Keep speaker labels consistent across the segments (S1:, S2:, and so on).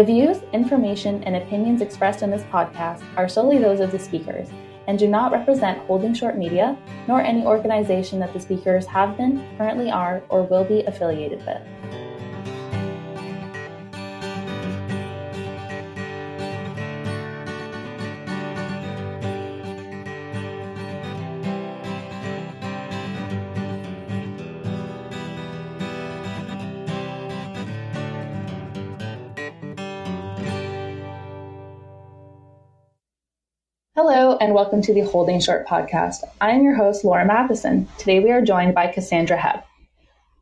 S1: The views, information, and opinions expressed in this podcast are solely those of the speakers and do not represent Holding Short Media nor any organization that the speakers have been, currently are, or will be affiliated with. And welcome to the Holding Short podcast. I am your host, Laura Matheson. Today we are joined by Cassandra Hebb.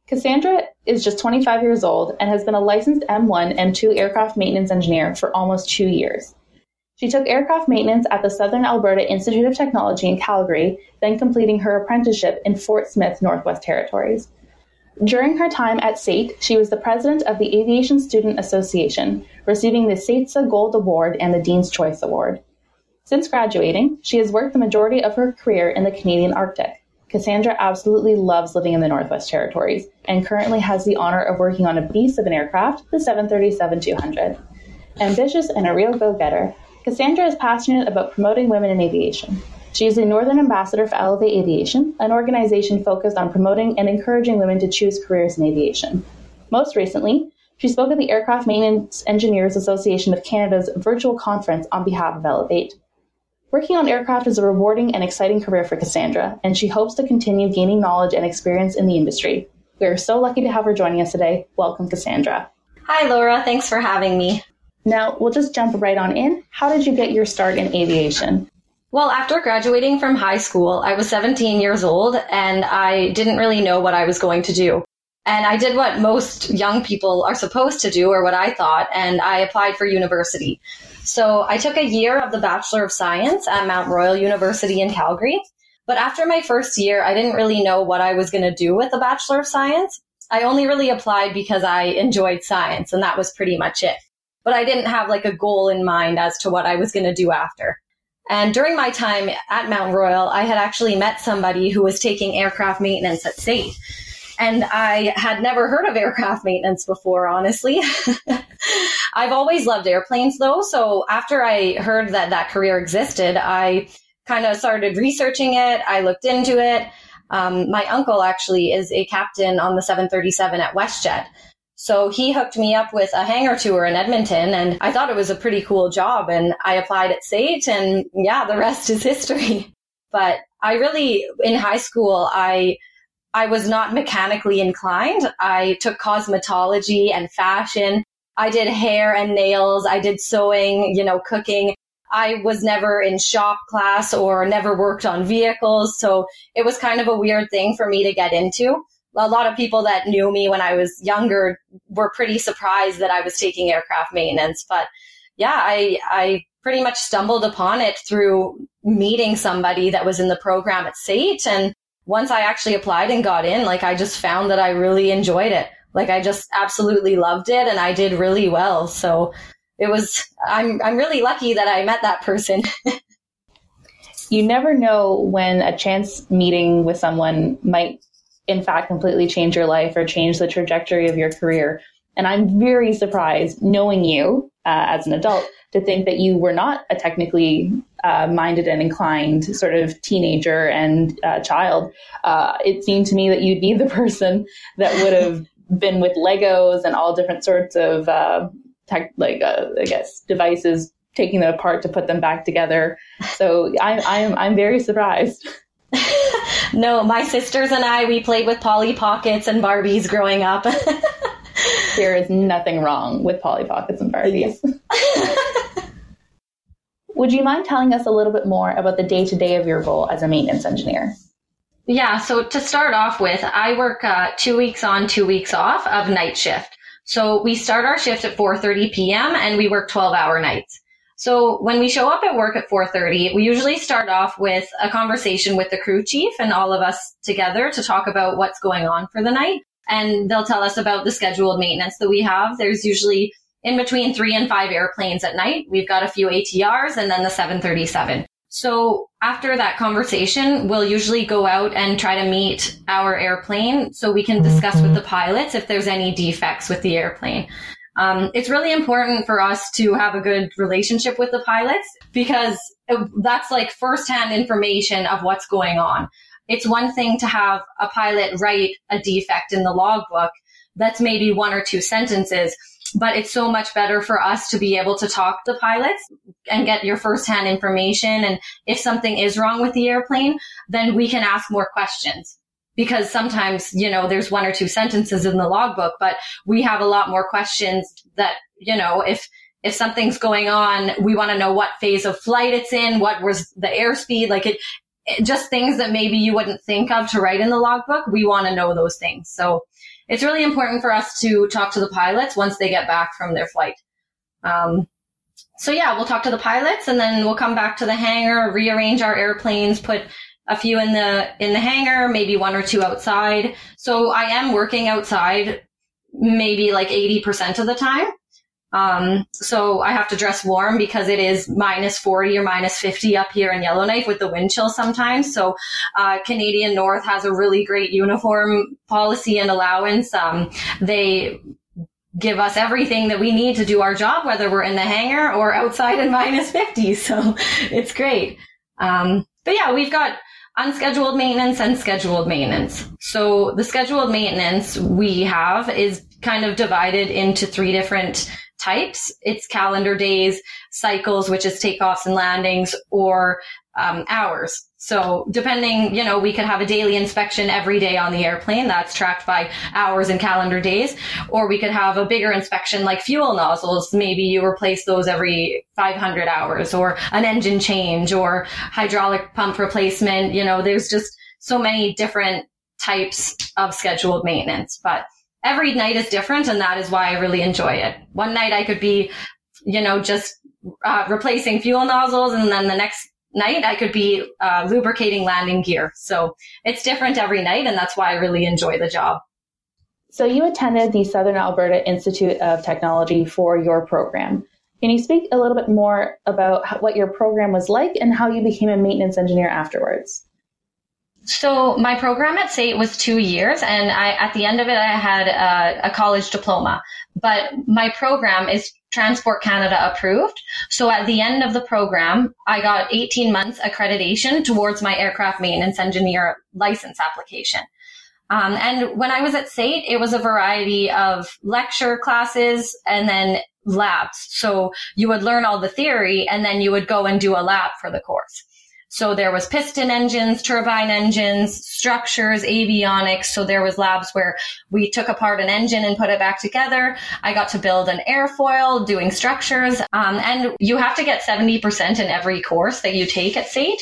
S1: Cassandra is just 25 years old and has been a licensed M1 M2 aircraft maintenance engineer for almost two years. She took aircraft maintenance at the Southern Alberta Institute of Technology in Calgary, then completing her apprenticeship in Fort Smith, Northwest Territories. During her time at SAIT, she was the president of the Aviation Student Association, receiving the SAITSA Gold Award and the Dean's Choice Award. Since graduating, she has worked the majority of her career in the Canadian Arctic. Cassandra absolutely loves living in the Northwest Territories and currently has the honor of working on a beast of an aircraft, the 737-200. Ambitious and a real go-getter, Cassandra is passionate about promoting women in aviation. She is the Northern Ambassador for Elevate Aviation, an organization focused on promoting and encouraging women to choose careers in aviation. Most recently, she spoke at the Aircraft Maintenance Engineers Association of Canada's virtual conference on behalf of Elevate. Working on aircraft is a rewarding and exciting career for Cassandra, and she hopes to continue gaining knowledge and experience in the industry. We are so lucky to have her joining us today. Welcome, Cassandra.
S2: Hi, Laura. Thanks for having me.
S1: Now, we'll just jump right on in. How did you get your start in aviation?
S2: Well, after graduating from high school, I was 17 years old and I didn't really know what I was going to do. And I did what most young people are supposed to do, or what I thought, and I applied for university. So I took a year of the Bachelor of Science at Mount Royal University in Calgary. But after my first year, I didn't really know what I was going to do with the Bachelor of Science. I only really applied because I enjoyed science, and that was pretty much it. But I didn't have like a goal in mind as to what I was going to do after. And during my time at Mount Royal, I had actually met somebody who was taking aircraft maintenance at SAIT. And I had never heard of aircraft maintenance before, honestly. I've always loved airplanes though. So after I heard that that career existed, I kind of started researching it. I looked into it. Um, my uncle actually is a captain on the 737 at WestJet. So he hooked me up with a hangar tour in Edmonton and I thought it was a pretty cool job and I applied at SAIT and yeah, the rest is history. But I really, in high school, I I was not mechanically inclined. I took cosmetology and fashion. I did hair and nails. I did sewing, you know, cooking. I was never in shop class or never worked on vehicles. So it was kind of a weird thing for me to get into. A lot of people that knew me when I was younger were pretty surprised that I was taking aircraft maintenance. But yeah, I, I pretty much stumbled upon it through meeting somebody that was in the program at SAIT and once I actually applied and got in, like I just found that I really enjoyed it. Like I just absolutely loved it and I did really well. So it was, I'm, I'm really lucky that I met that person.
S1: you never know when a chance meeting with someone might in fact completely change your life or change the trajectory of your career. And I'm very surprised knowing you uh, as an adult to think that you were not a technically uh, minded and inclined sort of teenager and uh, child. Uh, it seemed to me that you'd be the person that would have been with Legos and all different sorts of uh, tech, like uh, I guess devices, taking them apart to put them back together. So I, I'm I'm very surprised.
S2: no, my sisters and I we played with Polly Pockets and Barbies growing up.
S1: there is nothing wrong with Polly Pockets and Barbies. Would you mind telling us a little bit more about the day to day of your role as a maintenance engineer?
S2: Yeah, so to start off with, I work uh, two weeks on, two weeks off of night shift. So we start our shift at 4:30 p.m. and we work 12-hour nights. So when we show up at work at 4:30, we usually start off with a conversation with the crew chief and all of us together to talk about what's going on for the night. And they'll tell us about the scheduled maintenance that we have. There's usually in between three and five airplanes at night. We've got a few ATRs and then the 737. So after that conversation, we'll usually go out and try to meet our airplane so we can discuss with the pilots if there's any defects with the airplane. Um, it's really important for us to have a good relationship with the pilots because that's like firsthand information of what's going on. It's one thing to have a pilot write a defect in the logbook that's maybe one or two sentences, but it's so much better for us to be able to talk to pilots and get your firsthand information. And if something is wrong with the airplane, then we can ask more questions because sometimes, you know, there's one or two sentences in the logbook, but we have a lot more questions that, you know, if, if something's going on, we want to know what phase of flight it's in, what was the airspeed, like it, it, just things that maybe you wouldn't think of to write in the logbook. We want to know those things. So it's really important for us to talk to the pilots once they get back from their flight. Um, so yeah, we'll talk to the pilots and then we'll come back to the hangar, rearrange our airplanes, put a few in the in the hangar, maybe one or two outside. So I am working outside maybe like 80% of the time. Um, so I have to dress warm because it is minus 40 or minus 50 up here in Yellowknife with the wind chill sometimes. So, uh, Canadian North has a really great uniform policy and allowance. Um, they give us everything that we need to do our job, whether we're in the hangar or outside in minus 50. So it's great. Um, but yeah, we've got unscheduled maintenance and scheduled maintenance. So the scheduled maintenance we have is kind of divided into three different types. It's calendar days, cycles, which is takeoffs and landings, or um, hours. So depending, you know, we could have a daily inspection every day on the airplane. That's tracked by hours and calendar days. Or we could have a bigger inspection like fuel nozzles. Maybe you replace those every 500 hours or an engine change or hydraulic pump replacement. You know, there's just so many different types of scheduled maintenance, but every night is different. And that is why I really enjoy it. One night I could be, you know, just uh, replacing fuel nozzles and then the next night, I could be uh, lubricating landing gear. So it's different every night, and that's why I really enjoy the job.
S1: So you attended the Southern Alberta Institute of Technology for your program. Can you speak a little bit more about what your program was like and how you became a maintenance engineer afterwards?
S2: So my program at SAIT was two years, and I, at the end of it, I had a, a college diploma. But my program is Transport Canada approved. So at the end of the program, I got 18 months accreditation towards my aircraft maintenance engineer license application. Um, and when I was at SAIT, it was a variety of lecture classes and then labs. So you would learn all the theory and then you would go and do a lab for the course. So there was piston engines, turbine engines, structures, avionics. So there was labs where we took apart an engine and put it back together. I got to build an airfoil doing structures. Um, and you have to get 70% in every course that you take at SAIT.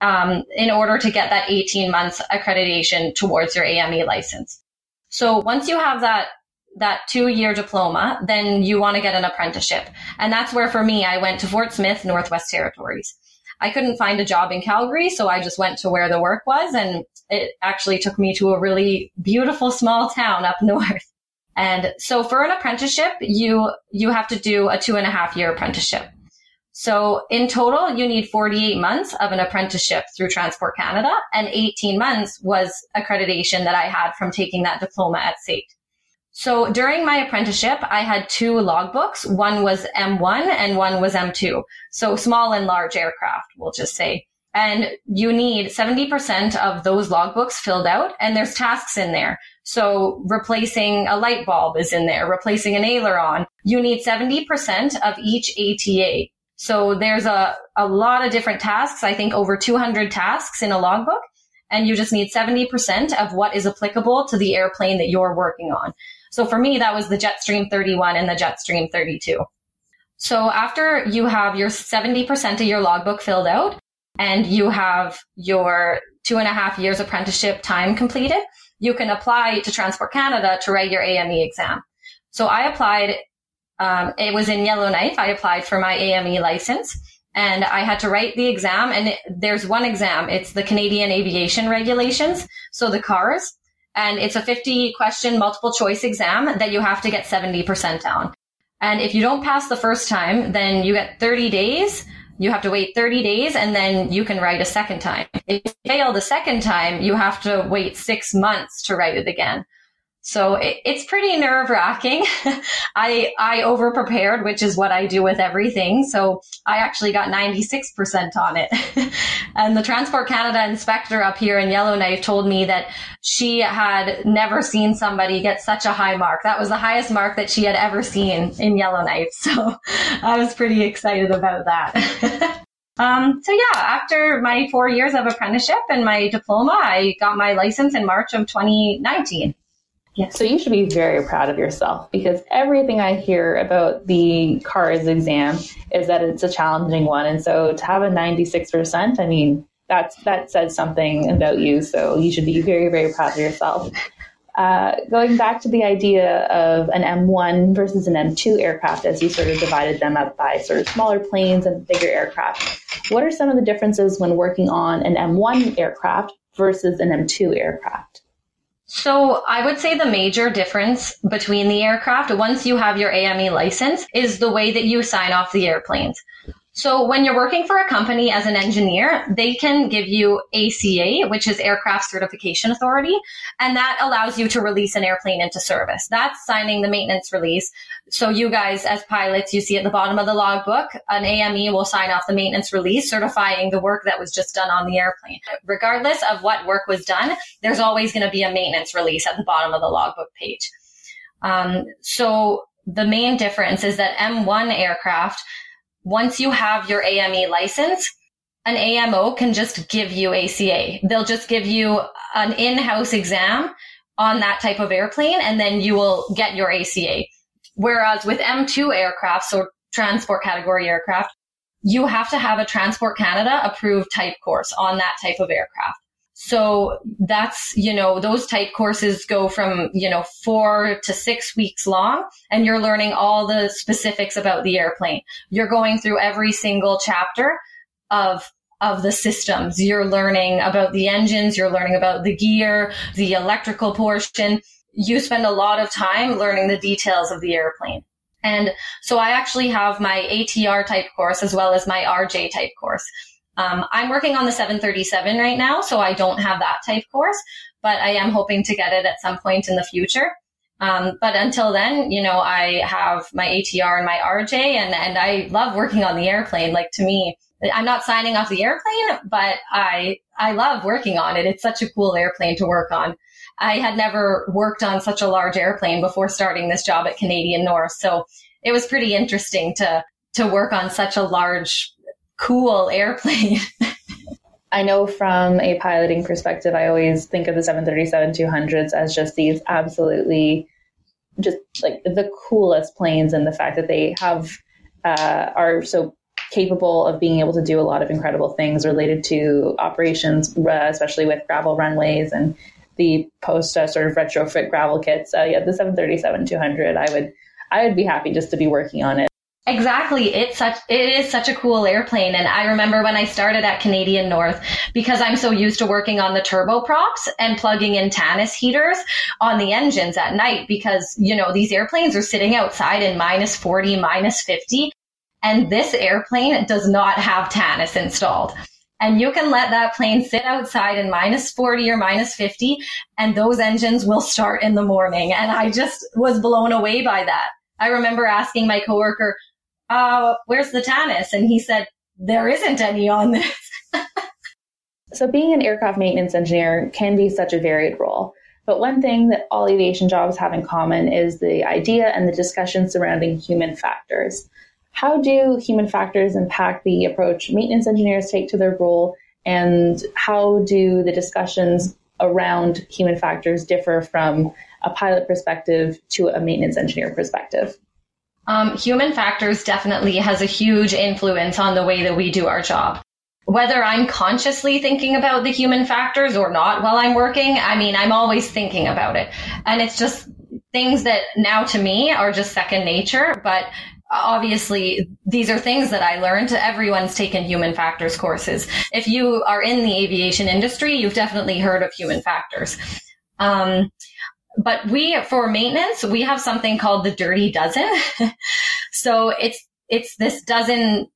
S2: Um, in order to get that 18 months accreditation towards your AME license. So once you have that that two year diploma, then you want to get an apprenticeship. And that's where for me, I went to Fort Smith, Northwest Territories. I couldn't find a job in Calgary, so I just went to where the work was and it actually took me to a really beautiful small town up north. And so for an apprenticeship, you, you have to do a two and a half year apprenticeship. So in total, you need 48 months of an apprenticeship through Transport Canada and 18 months was accreditation that I had from taking that diploma at SAIT. So during my apprenticeship, I had two logbooks. One was M1 and one was M2. So small and large aircraft, we'll just say. And you need 70% of those logbooks filled out and there's tasks in there. So replacing a light bulb is in there, replacing an aileron. You need 70% of each ATA. So there's a, a lot of different tasks. I think over 200 tasks in a logbook and you just need 70% of what is applicable to the airplane that you're working on. So for me, that was the Jetstream 31 and the Jetstream 32. So after you have your 70% of your logbook filled out and you have your two and a half years apprenticeship time completed, you can apply to Transport Canada to write your AME exam. So I applied, um, it was in Yellowknife. I applied for my AME license and I had to write the exam. And it, there's one exam. It's the Canadian Aviation Regulations. So the CARS and it's a 50 question multiple choice exam that you have to get 70% on. And if you don't pass the first time, then you get 30 days. You have to wait 30 days and then you can write a second time. If you fail the second time, you have to wait six months to write it again. So it, it's pretty nerve wracking. I, I over prepared, which is what I do with everything. So I actually got 96% on it. and the Transport Canada inspector up here in Yellowknife told me that she had never seen somebody get such a high mark. That was the highest mark that she had ever seen in Yellowknife. So I was pretty excited about that. Um, so yeah, after my four years of apprenticeship and my diploma, I got my license in March of 2019.
S1: Yeah, so you should be very proud of yourself because everything I hear about the CARS exam is that it's a challenging one. And so to have a 96%, I mean, that's, that says something about you. So you should be very, very proud of yourself. Uh, going back to the idea of an M1 versus an M2 aircraft, as you sort of divided them up by sort of smaller planes and bigger aircraft, what are some of the differences when working on an M1 aircraft versus an M2 aircraft?
S2: So I would say the major difference between the aircraft, once you have your AME license, is the way that you sign off the airplanes. So when you're working for a company as an engineer, they can give you ACA, which is Aircraft Certification Authority, and that allows you to release an airplane into service. That's signing the maintenance release. So you guys as pilots, you see at the bottom of the logbook, an AME will sign off the maintenance release certifying the work that was just done on the airplane. Regardless of what work was done, there's always going to be a maintenance release at the bottom of the logbook page. Um, so the main difference is that M1 aircraft once you have your AME license, an AMO can just give you ACA. They'll just give you an in-house exam on that type of airplane and then you will get your ACA. Whereas with M2 aircraft, so transport category aircraft, you have to have a Transport Canada approved type course on that type of aircraft. So that's, you know, those type courses go from, you know, four to six weeks long and you're learning all the specifics about the airplane. You're going through every single chapter of of the systems. You're learning about the engines, you're learning about the gear, the electrical portion. You spend a lot of time learning the details of the airplane. And so I actually have my ATR type course as well as my RJ type course. Um, I'm working on the 737 right now, so I don't have that type course, but I am hoping to get it at some point in the future. Um, but until then, you know, I have my ATR and my RJ and, and I love working on the airplane. Like to me, I'm not signing off the airplane, but I, I love working on it. It's such a cool airplane to work on. I had never worked on such a large airplane before starting this job at Canadian North. So it was pretty interesting to, to work on such a large cool airplane.
S1: I know from a piloting perspective, I always think of the 737 200s as just these absolutely just like the coolest planes and the fact that they have uh, are so capable of being able to do a lot of incredible things related to operations, uh, especially with gravel runways and the post uh, sort of retrofit gravel kits. Uh, yeah, the 737 200, I would I would be happy just to be working on it.
S2: Exactly. It's such, it is such a cool airplane. And I remember when I started at Canadian North, because I'm so used to working on the turboprops and plugging in Tanis heaters on the engines at night because, you know, these airplanes are sitting outside in minus 40, minus 50. And this airplane does not have Tanis installed. And you can let that plane sit outside in minus 40 or minus 50 and those engines will start in the morning. And I just was blown away by that. I remember asking my coworker, uh, where's the Tanis? And he said, there isn't any on this.
S1: so being an aircraft maintenance engineer can be such a varied role. But one thing that all aviation jobs have in common is the idea and the discussion surrounding human factors. How do human factors impact the approach maintenance engineers take to their role? And how do the discussions around human factors differ from a pilot perspective to a maintenance engineer perspective?
S2: Um, human factors definitely has a huge influence on the way that we do our job. Whether I'm consciously thinking about the human factors or not while I'm working, I mean, I'm always thinking about it. And it's just things that now to me are just second nature, but obviously these are things that I learned. Everyone's taken human factors courses. If you are in the aviation industry, you've definitely heard of human factors. Um, but we, for maintenance, we have something called the dirty dozen. so it's, it's this dozen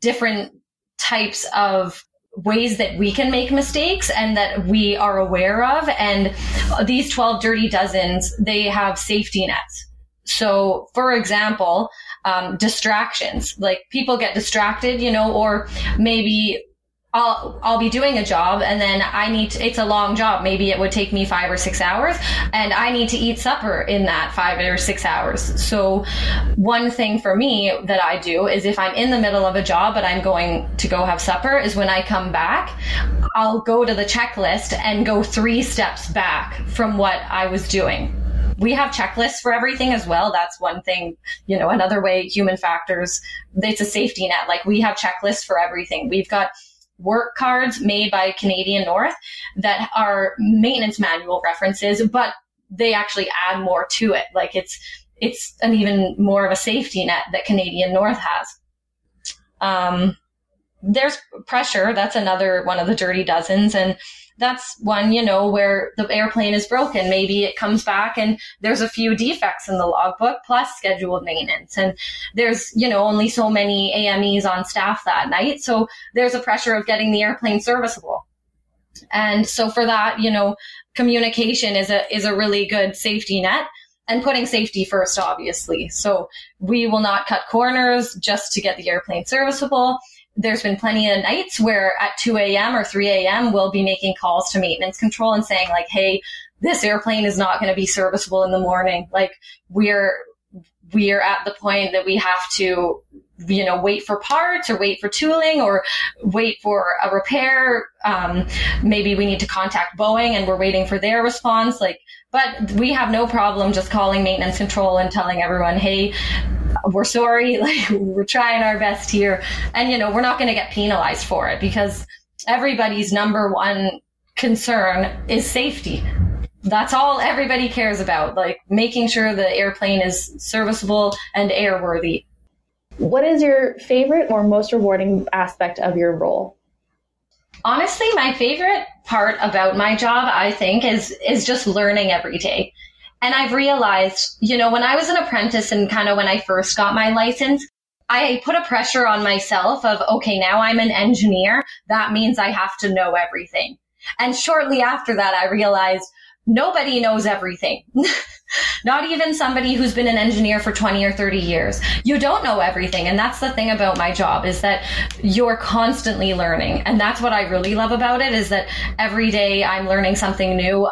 S2: different types of ways that we can make mistakes and that we are aware of. And these 12 dirty dozens, they have safety nets. So, for example, um, distractions, like people get distracted, you know, or maybe I'll I'll be doing a job and then I need to, it's a long job. Maybe it would take me 5 or 6 hours and I need to eat supper in that 5 or 6 hours. So one thing for me that I do is if I'm in the middle of a job but I'm going to go have supper is when I come back, I'll go to the checklist and go 3 steps back from what I was doing we have checklists for everything as well. That's one thing, you know, another way human factors, it's a safety net. Like we have checklists for everything. We've got work cards made by Canadian North that are maintenance manual references, but they actually add more to it. Like it's, it's an even more of a safety net that Canadian North has. Um, there's pressure. That's another one of the dirty dozens. And that's one, you know, where the airplane is broken. Maybe it comes back and there's a few defects in the logbook plus scheduled maintenance. And there's, you know, only so many AMEs on staff that night. So there's a pressure of getting the airplane serviceable. And so for that, you know, communication is a, is a really good safety net and putting safety first, obviously. So we will not cut corners just to get the airplane serviceable there's been plenty of nights where at 2 a.m. or 3 a.m. we'll be making calls to maintenance control and saying like, Hey, this airplane is not going to be serviceable in the morning. Like we're, we're at the point that we have to, you know, wait for parts or wait for tooling or wait for a repair. Um, maybe we need to contact Boeing and we're waiting for their response. Like, but we have no problem just calling maintenance control and telling everyone, Hey, we're sorry, like we're trying our best here. And, you know, we're not going to get penalized for it because everybody's number one concern is safety. That's all everybody cares about, like making sure the airplane is serviceable and airworthy.
S1: What is your favorite or most rewarding aspect of your role?
S2: Honestly, my favorite part about my job, I think, is is just learning every day. And I've realized, you know, when I was an apprentice and kind of when I first got my license, I put a pressure on myself of, okay, now I'm an engineer. That means I have to know everything. And shortly after that, I realized nobody knows everything. Not even somebody who's been an engineer for 20 or 30 years. You don't know everything. And that's the thing about my job is that you're constantly learning. And that's what I really love about it is that every day I'm learning something new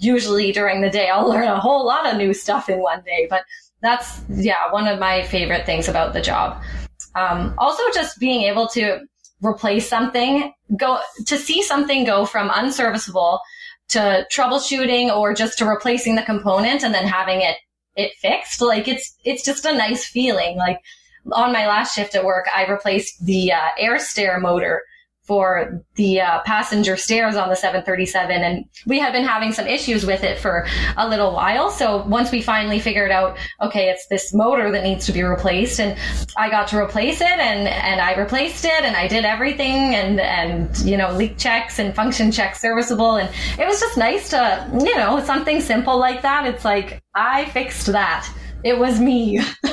S2: usually during the day I'll learn a whole lot of new stuff in one day, but that's, yeah, one of my favorite things about the job. Um, also just being able to replace something, go to see something go from unserviceable to troubleshooting or just to replacing the component and then having it, it fixed. Like it's, it's just a nice feeling. Like on my last shift at work, I replaced the uh, air stair motor for the uh, passenger stairs on the 737 and we had been having some issues with it for a little while. So once we finally figured out okay it's this motor that needs to be replaced and i got to replace it and and i replaced it and i did everything and and you know leak checks and function checks serviceable and it was just nice to you know something simple like that. It's like i fixed that. It was me.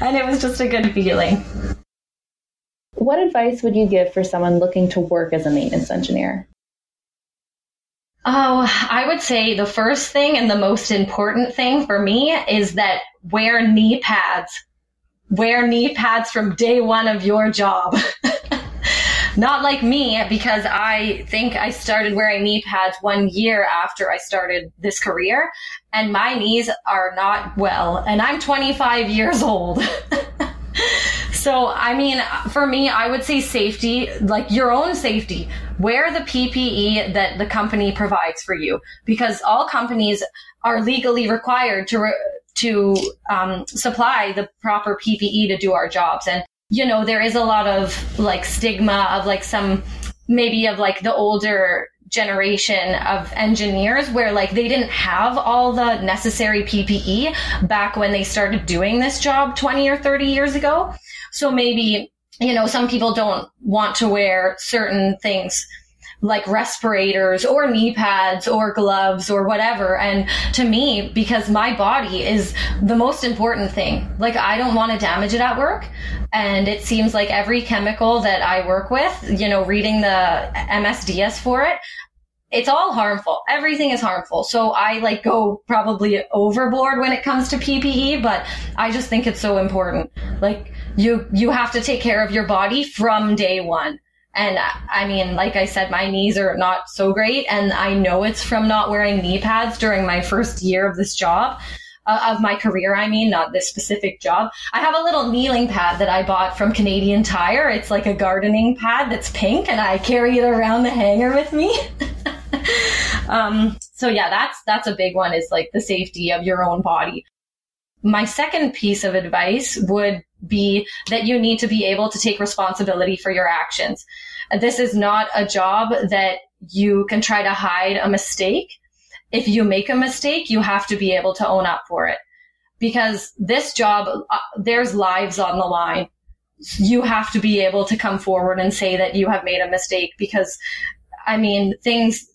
S2: And it was just a good feeling
S1: what advice would you give for someone looking to work as a maintenance engineer?
S2: Oh, I would say the first thing and the most important thing for me is that wear knee pads. Wear knee pads from day one of your job. Not like me, because I think I started wearing knee pads one year after I started this career, and my knees are not well, and I'm 25 years old. So, I mean, for me, I would say safety, like your own safety. Wear the PPE that the company provides for you because all companies are legally required to, re- to um, supply the proper PPE to do our jobs. And, you know, there is a lot of like stigma of like some, maybe of like the older generation of engineers where like they didn't have all the necessary PPE back when they started doing this job 20 or 30 years ago. So maybe, you know, some people don't want to wear certain things like respirators or knee pads or gloves or whatever. And to me, because my body is the most important thing, like I don't want to damage it at work. And it seems like every chemical that I work with, you know, reading the MSDS for it, it's all harmful. Everything is harmful. So I like go probably overboard when it comes to PPE, but I just think it's so important. Like you, you have to take care of your body from day one. And I mean, like I said, my knees are not so great. And I know it's from not wearing knee pads during my first year of this job. Uh, of my career, I mean, not this specific job. I have a little kneeling pad that I bought from Canadian Tire. It's like a gardening pad that's pink and I carry it around the hangar with me. um, so yeah, that's, that's a big one is like the safety of your own body. My second piece of advice would be that you need to be able to take responsibility for your actions. This is not a job that you can try to hide a mistake. If you make a mistake, you have to be able to own up for it because this job, uh, there's lives on the line. You have to be able to come forward and say that you have made a mistake because I mean, things,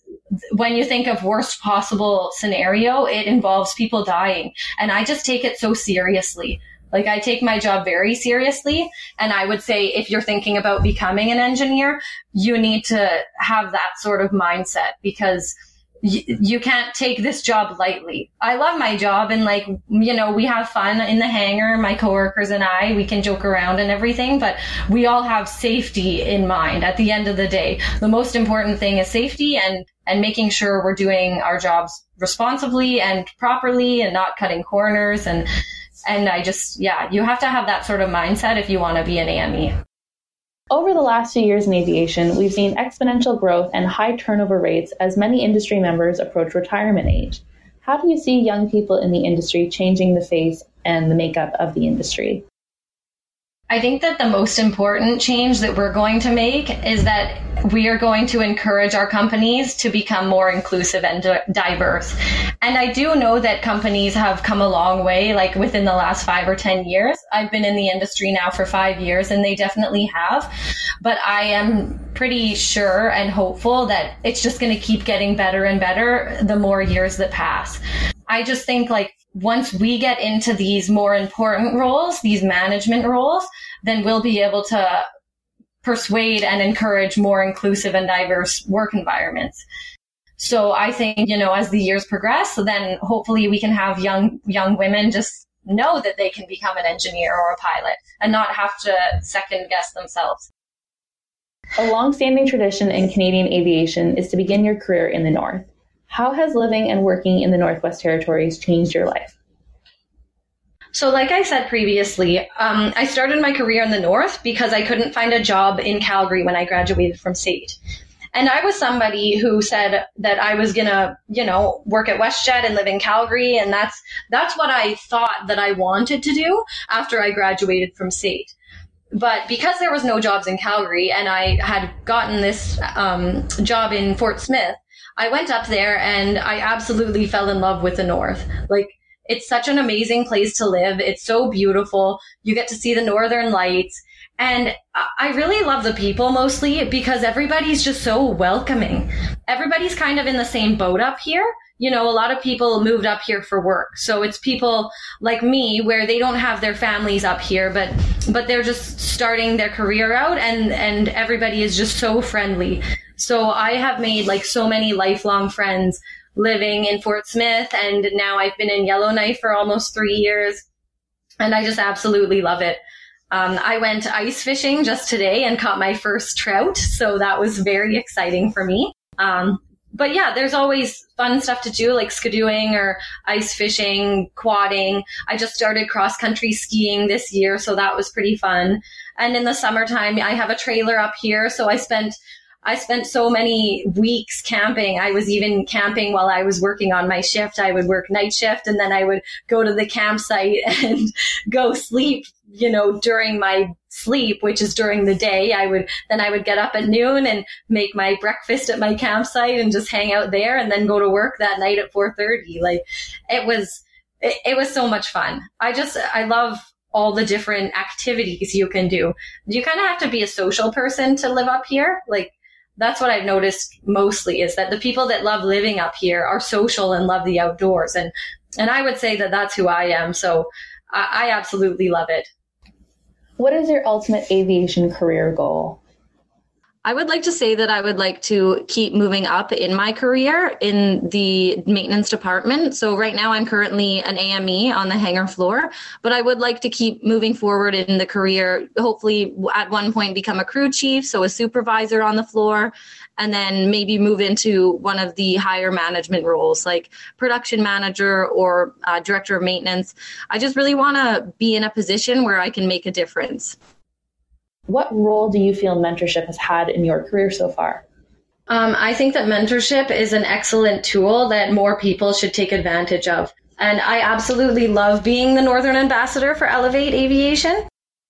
S2: when you think of worst possible scenario, it involves people dying. And I just take it so seriously. Like I take my job very seriously. And I would say if you're thinking about becoming an engineer, you need to have that sort of mindset because you can't take this job lightly. I love my job and like, you know, we have fun in the hangar, my coworkers and I, we can joke around and everything, but we all have safety in mind at the end of the day. The most important thing is safety and, and making sure we're doing our jobs responsibly and properly and not cutting corners and, and I just, yeah, you have to have that sort of mindset if you want to be an AME.
S1: Over the last few years in aviation, we've seen exponential growth and high turnover rates as many industry members approach retirement age. How do you see young people in the industry changing the face and the makeup of the industry?
S2: I think that the most important change that we're going to make is that we are going to encourage our companies to become more inclusive and diverse. And I do know that companies have come a long way, like within the last five or 10 years. I've been in the industry now for five years and they definitely have. But I am pretty sure and hopeful that it's just going to keep getting better and better the more years that pass. I just think like once we get into these more important roles, these management roles, then we'll be able to persuade and encourage more inclusive and diverse work environments. So I think, you know, as the years progress, then hopefully we can have young, young women just know that they can become an engineer or a pilot and not have to second guess themselves.
S1: A long-standing tradition in Canadian aviation is to begin your career in the North. How has living and working in the Northwest Territories changed your life?
S2: So, like I said previously, um, I started my career in the North because I couldn't find a job in Calgary when I graduated from SAIT. And I was somebody who said that I was gonna, you know, work at WestJet and live in Calgary, and that's that's what I thought that I wanted to do after I graduated from SAIT. But because there was no jobs in Calgary, and I had gotten this um, job in Fort Smith, I went up there and I absolutely fell in love with the North. Like it's such an amazing place to live. It's so beautiful. You get to see the northern lights. And I really love the people mostly because everybody's just so welcoming. Everybody's kind of in the same boat up here. You know, a lot of people moved up here for work. So it's people like me where they don't have their families up here, but, but they're just starting their career out and, and everybody is just so friendly. So I have made like so many lifelong friends living in Fort Smith and now I've been in Yellowknife for almost three years and I just absolutely love it. Um, I went ice fishing just today and caught my first trout, so that was very exciting for me. Um, but yeah, there's always fun stuff to do like skidooing or ice fishing, quadding. I just started cross country skiing this year, so that was pretty fun. And in the summertime, I have a trailer up here, so I spent I spent so many weeks camping. I was even camping while I was working on my shift. I would work night shift and then I would go to the campsite and go sleep, you know, during my sleep, which is during the day. I would, then I would get up at noon and make my breakfast at my campsite and just hang out there and then go to work that night at 4.30. Like it was, it, it was so much fun. I just, I love all the different activities you can do. You kind of have to be a social person to live up here. Like that's what I've noticed mostly is that the people that love living up here are social and love the outdoors. And, and I would say that that's who I am. So I, I absolutely love it.
S1: What is your ultimate aviation career goal?
S2: I would like to say that I would like to keep moving up in my career in the maintenance department. So right now I'm currently an AME on the hangar floor, but I would like to keep moving forward in the career, hopefully at one point become a crew chief, so a supervisor on the floor, and then maybe move into one of the higher management roles like production manager or uh, director of maintenance. I just really want to be in a position where I can make a difference.
S1: What role do you feel mentorship has had in your career so far?
S2: Um, I think that mentorship is an excellent tool that more people should take advantage of. And I absolutely love being the Northern Ambassador for Elevate Aviation.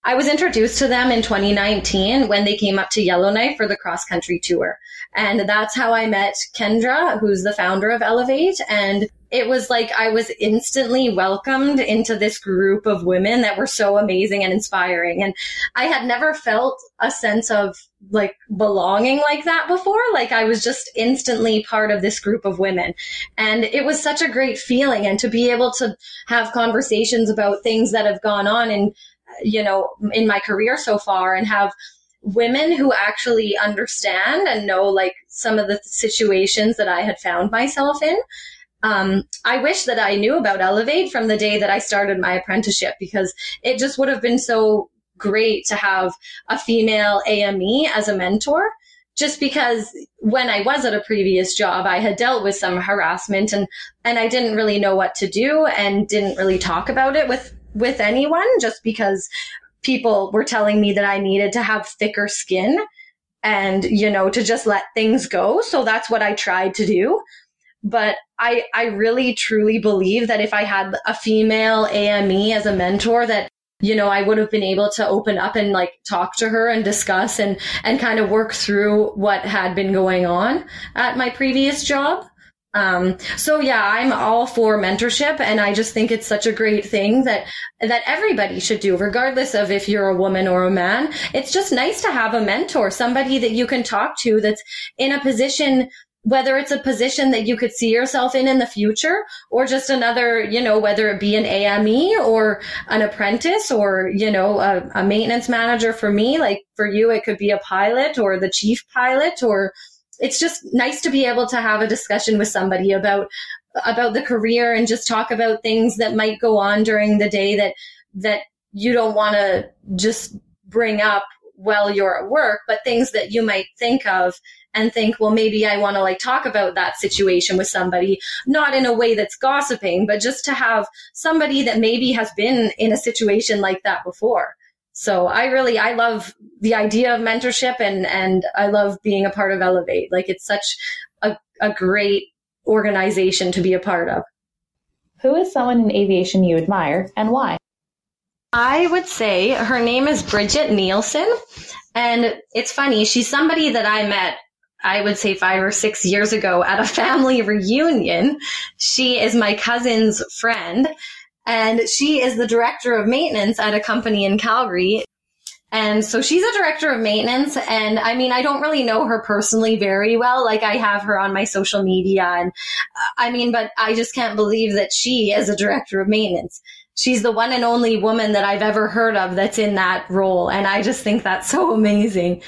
S2: I was introduced to them in 2019 when they came up to Yellowknife for the cross country tour. And that's how I met Kendra, who's the founder of Elevate. And it was like I was instantly welcomed into this group of women that were so amazing and inspiring. And I had never felt a sense of like belonging like that before. Like I was just instantly part of this group of women. And it was such a great feeling. And to be able to have conversations about things that have gone on in, you know, in my career so far and have women who actually understand and know like some of the situations that I had found myself in. Um, I wish that I knew about Elevate from the day that I started my apprenticeship because it just would have been so great to have a female AME as a mentor. Just because when I was at a previous job, I had dealt with some harassment and, and I didn't really know what to do and didn't really talk about it with, with anyone just because people were telling me that I needed to have thicker skin and, you know, to just let things go. So that's what I tried to do. But I, I really truly believe that if I had a female AME as a mentor that you know, I would have been able to open up and like talk to her and discuss and, and kind of work through what had been going on at my previous job. Um, so yeah, I'm all for mentorship and I just think it's such a great thing that, that everybody should do, regardless of if you're a woman or a man. It's just nice to have a mentor, somebody that you can talk to that's in a position whether it's a position that you could see yourself in in the future or just another, you know, whether it be an AME or an apprentice or, you know, a, a maintenance manager for me, like for you, it could be a pilot or the chief pilot or, it's just nice to be able to have a discussion with somebody about about the career and just talk about things that might go on during the day that that you don't want to just bring up while you're at work, but things that you might think of and think, well, maybe I want to like talk about that situation with somebody, not in a way that's gossiping, but just to have somebody that maybe has been in a situation like that before. So I really, I love the idea of mentorship and, and I love being a part of Elevate. Like it's such a, a great organization to be a part of.
S1: Who is someone in aviation you admire and why?
S2: I would say her name is Bridget Nielsen. And it's funny, she's somebody that I met I would say five or six years ago at a family reunion. She is my cousin's friend and she is the director of maintenance at a company in Calgary. And so she's a director of maintenance. And I mean, I don't really know her personally very well. Like I have her on my social media. And uh, I mean, but I just can't believe that she is a director of maintenance. She's the one and only woman that I've ever heard of that's in that role. And I just think that's so amazing.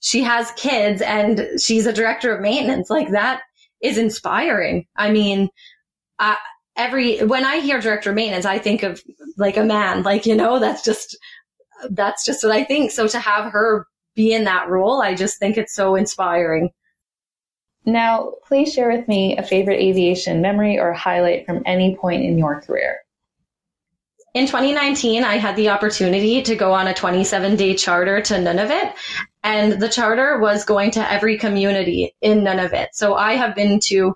S2: She has kids and she's a director of maintenance. Like that is inspiring. I mean, I, every when I hear director of maintenance, I think of like a man. Like you know, that's just that's just what I think. So to have her be in that role, I just think it's so inspiring.
S1: Now, please share with me a favorite aviation memory or highlight from any point in your career.
S2: In 2019, I had the opportunity to go on a 27 day charter to Nunavut and the charter was going to every community in Nunavut. So I have been to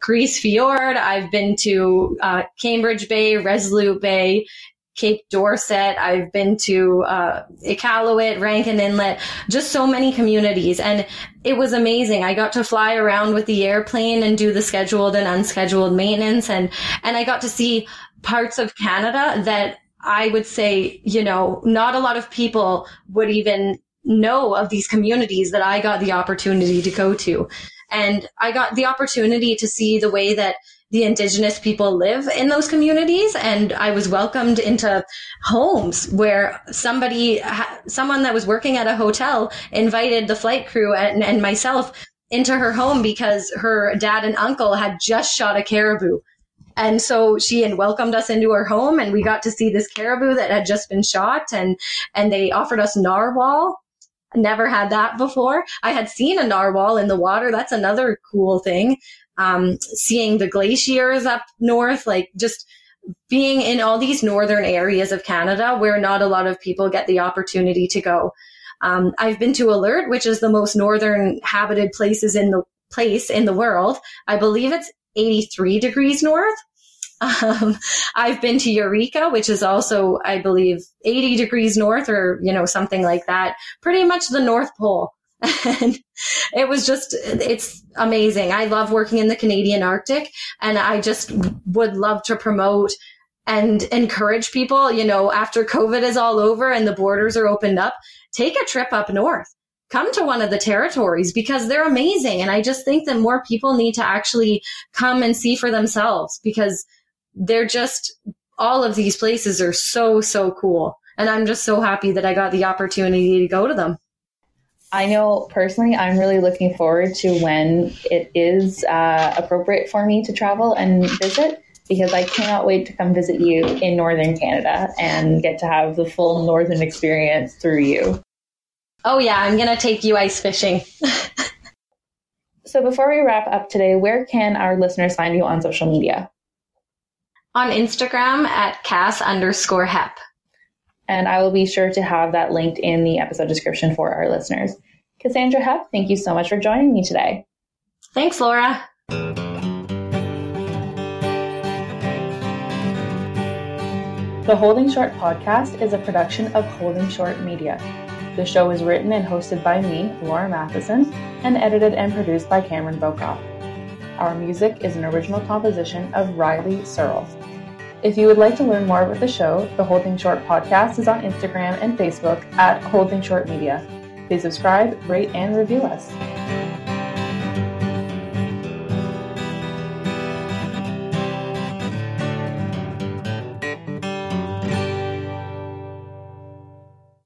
S2: Grise Fiord, I've been to uh, Cambridge Bay, Resolute Bay, Cape Dorset. I've been to uh, Iqaluit, Rankin Inlet, just so many communities. And it was amazing. I got to fly around with the airplane and do the scheduled and unscheduled maintenance. And, and I got to see parts of Canada that I would say, you know, not a lot of people would even know of these communities that I got the opportunity to go to. And I got the opportunity to see the way that the indigenous people live in those communities. And I was welcomed into homes where somebody, someone that was working at a hotel invited the flight crew and, and myself into her home because her dad and uncle had just shot a caribou. And so she welcomed us into her home and we got to see this caribou that had just been shot and, and they offered us narwhal Never had that before. I had seen a narwhal in the water. That's another cool thing. Um, seeing the glaciers up north, like just being in all these northern areas of Canada where not a lot of people get the opportunity to go. Um, I've been to Alert, which is the most northern habited places in the place in the world. I believe it's 83 degrees north. Um, I've been to Eureka, which is also, I believe, 80 degrees north or, you know, something like that. Pretty much the North Pole. and it was just, it's amazing. I love working in the Canadian Arctic and I just would love to promote and encourage people, you know, after COVID is all over and the borders are opened up, take a trip up north. Come to one of the territories because they're amazing. And I just think that more people need to actually come and see for themselves because they're just all of these places are so so cool. And i'm just so happy that i got the opportunity to go to them.
S1: I know personally i'm really looking forward to when it is uh, appropriate for me to travel and visit because i cannot wait to come visit you in northern canada and get to have the full northern experience through you.
S2: Oh yeah i'm gonna take you ice fishing.
S1: So before we wrap up today where can our listeners find you on social media
S2: on Instagram at Cass underscore Hep.
S1: And I will be sure to have that linked in the episode description for our listeners. Cassandra Hep, thank you so much for joining me today.
S2: Thanks, Laura.
S1: The Holding Short podcast is a production of Holding Short Media. The show is written and hosted by me, Laura Matheson, and edited and produced by Cameron Bokoff. Our music is an original composition of Riley Searle. If you would like to learn more about the show, the Holding Short podcast is on Instagram and Facebook at Holding Short Media. Please subscribe, rate, and review us.